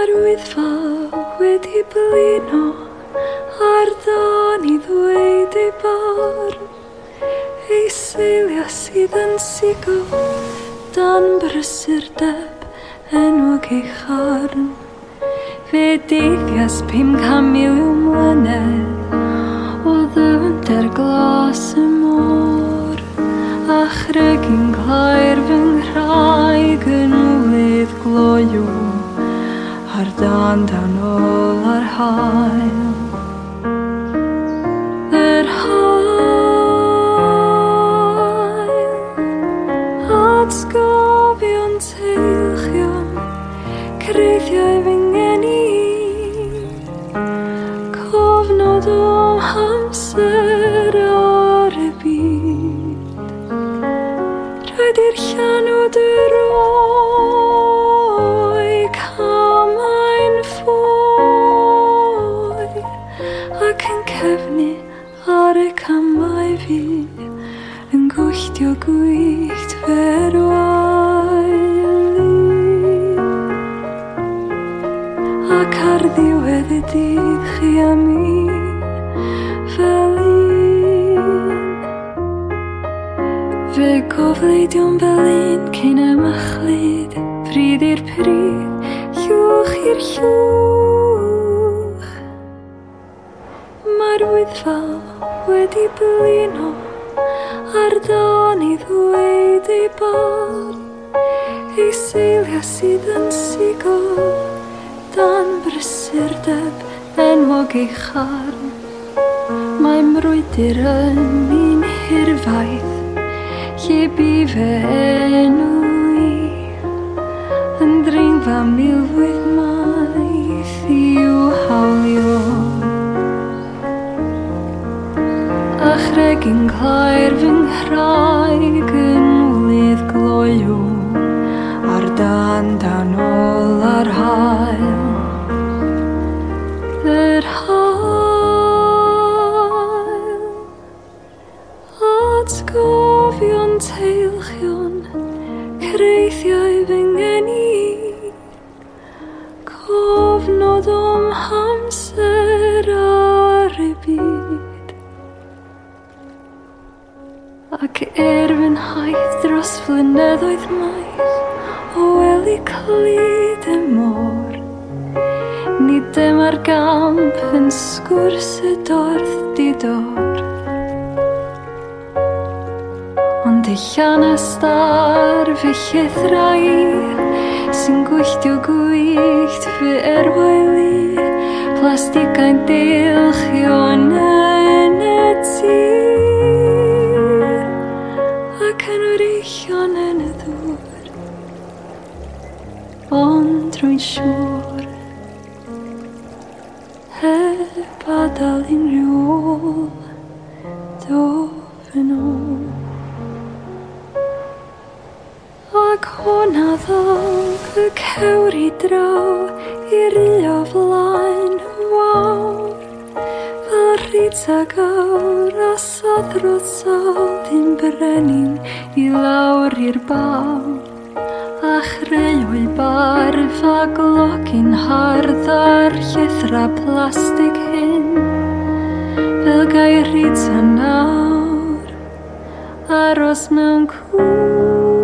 Mae'r fawr wedi blino ar dan i ddweud ei bar ei seilio sydd yn sigo dan brysur deb enwog ei charn fe deithias pum cam miliwn mlynedd o ddyfnder glas y môr a chrygin glair fy'n ar dan dan ôl ar hael Yr hael Atgofion teilchion Creithiau fy i Cofnod o hamser ar y byd Rhaid i'r llanw dy rôl ac yn cefnu ar y camau fi yn gwylltio gwyllt fer i ac ar ddiwedd y dydd chi a mi fel un fe gofleidio'n fel un cyn y pryd i'r pryd llwch i'r llwch wedi blino ar don i ddweud ei bod ei seilio sydd yn sigo dan brysur brysurdeb enwog ei charn mae mrwydyr yn un hirfaith lle bu fe enw i yn dringfa milwyr Er fy nghraig yn wlydd gloiw Ar dan dan ôl ar hael Yr hael Atgofion teilchion Creithiau fy ngeni Cofnod o'm hamser blynyddoedd maes o wely clyd y môr. Nid dyma'r gamp yn sgwrs y dorth di dor Ond y llanas star fy llethrau sy'n gwylltio gwyllt fy erwaili plastigain dilch Ond rwy'n siŵr Heb adael unrhyw ôl Dof yn ôl Ac hwnna ddog y cewr i draw i'r rio flaen wawr Fel rhyd a gawr a sathro sal dim brenin i lawr i'r bawr a chreuwy barf a glogin hardd ar llithra plastig hyn fel gair i nawr aros mewn cwm